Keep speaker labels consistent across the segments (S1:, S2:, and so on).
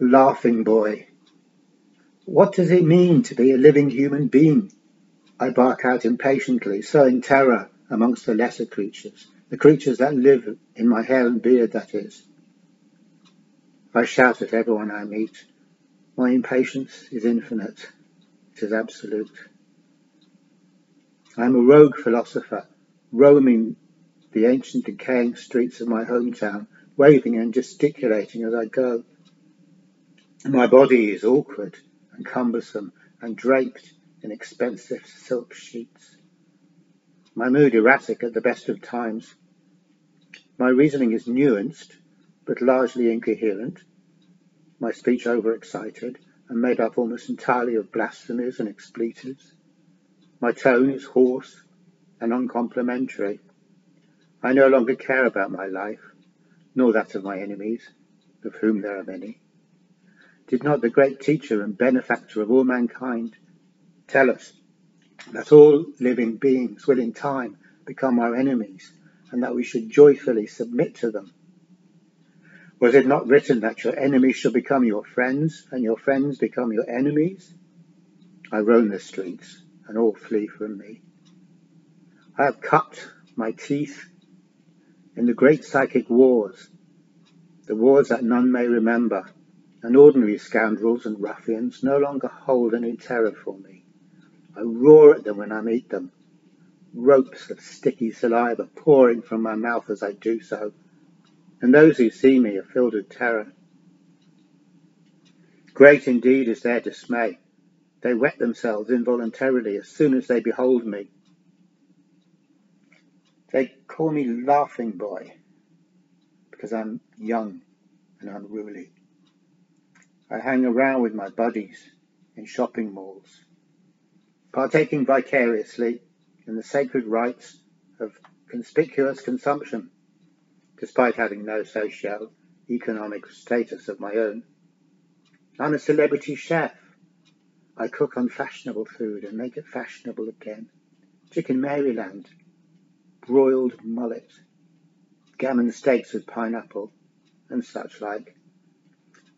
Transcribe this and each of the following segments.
S1: Laughing boy. What does it mean to be a living human being? I bark out impatiently, sowing terror amongst the lesser creatures, the creatures that live in my hair and beard, that is. I shout at everyone I meet. My impatience is infinite. It is absolute. I am a rogue philosopher, roaming the ancient decaying streets of my hometown, waving and gesticulating as I go. My body is awkward and cumbersome and draped in expensive silk sheets. My mood erratic at the best of times. My reasoning is nuanced, but largely incoherent. My speech overexcited and made up almost entirely of blasphemies and expletives. My tone is hoarse and uncomplimentary. I no longer care about my life, nor that of my enemies, of whom there are many. Did not the great teacher and benefactor of all mankind tell us that all living beings will in time become our enemies and that we should joyfully submit to them? Was it not written that your enemies shall become your friends and your friends become your enemies? I roam the streets and all flee from me. I have cut my teeth in the great psychic wars, the wars that none may remember, and ordinary scoundrels and ruffians no longer hold any terror for me. I roar at them when I meet them, ropes of sticky saliva pouring from my mouth as I do so, and those who see me are filled with terror. Great indeed is their dismay. They wet themselves involuntarily as soon as they behold me. They call me Laughing Boy because I'm young and unruly. I hang around with my buddies in shopping malls, partaking vicariously in the sacred rites of conspicuous consumption, despite having no social economic status of my own. I'm a celebrity chef. I cook unfashionable food and make it fashionable again. Chicken Maryland broiled mullet, gammon steaks with pineapple, and such like.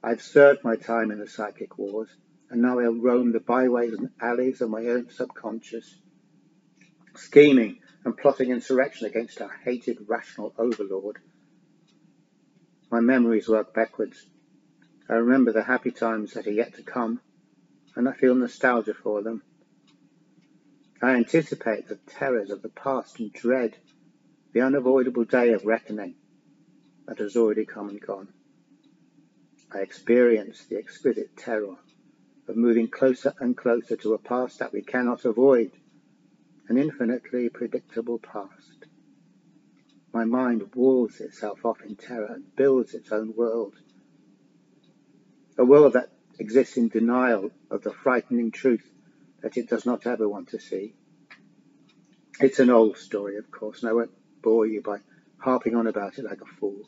S1: I've served my time in the psychic wars, and now I'll roam the byways and alleys of my own subconscious, scheming and plotting insurrection against our hated rational overlord. My memories work backwards. I remember the happy times that are yet to come, and I feel nostalgia for them. I anticipate the terrors of the past and dread the unavoidable day of reckoning that has already come and gone. I experience the exquisite terror of moving closer and closer to a past that we cannot avoid, an infinitely predictable past. My mind walls itself off in terror and builds its own world. A world that exists in denial of the frightening truth that it does not ever want to see. It's an old story, of course, and I won't bore you by harping on about it like a fool.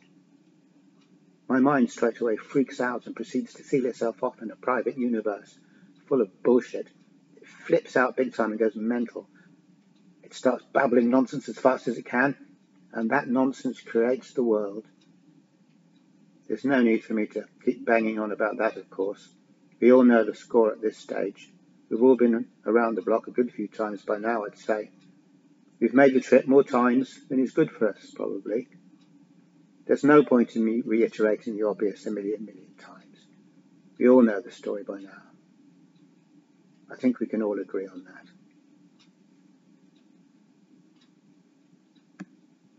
S1: My mind straight away freaks out and proceeds to seal itself off in a private universe full of bullshit. It flips out big time and goes mental. It starts babbling nonsense as fast as it can, and that nonsense creates the world. There's no need for me to keep banging on about that, of course. We all know the score at this stage. We've all been around the block a good few times by now, I'd say. We've made the trip more times than is good for us, probably. There's no point in me reiterating the obvious a million million times. We all know the story by now. I think we can all agree on that.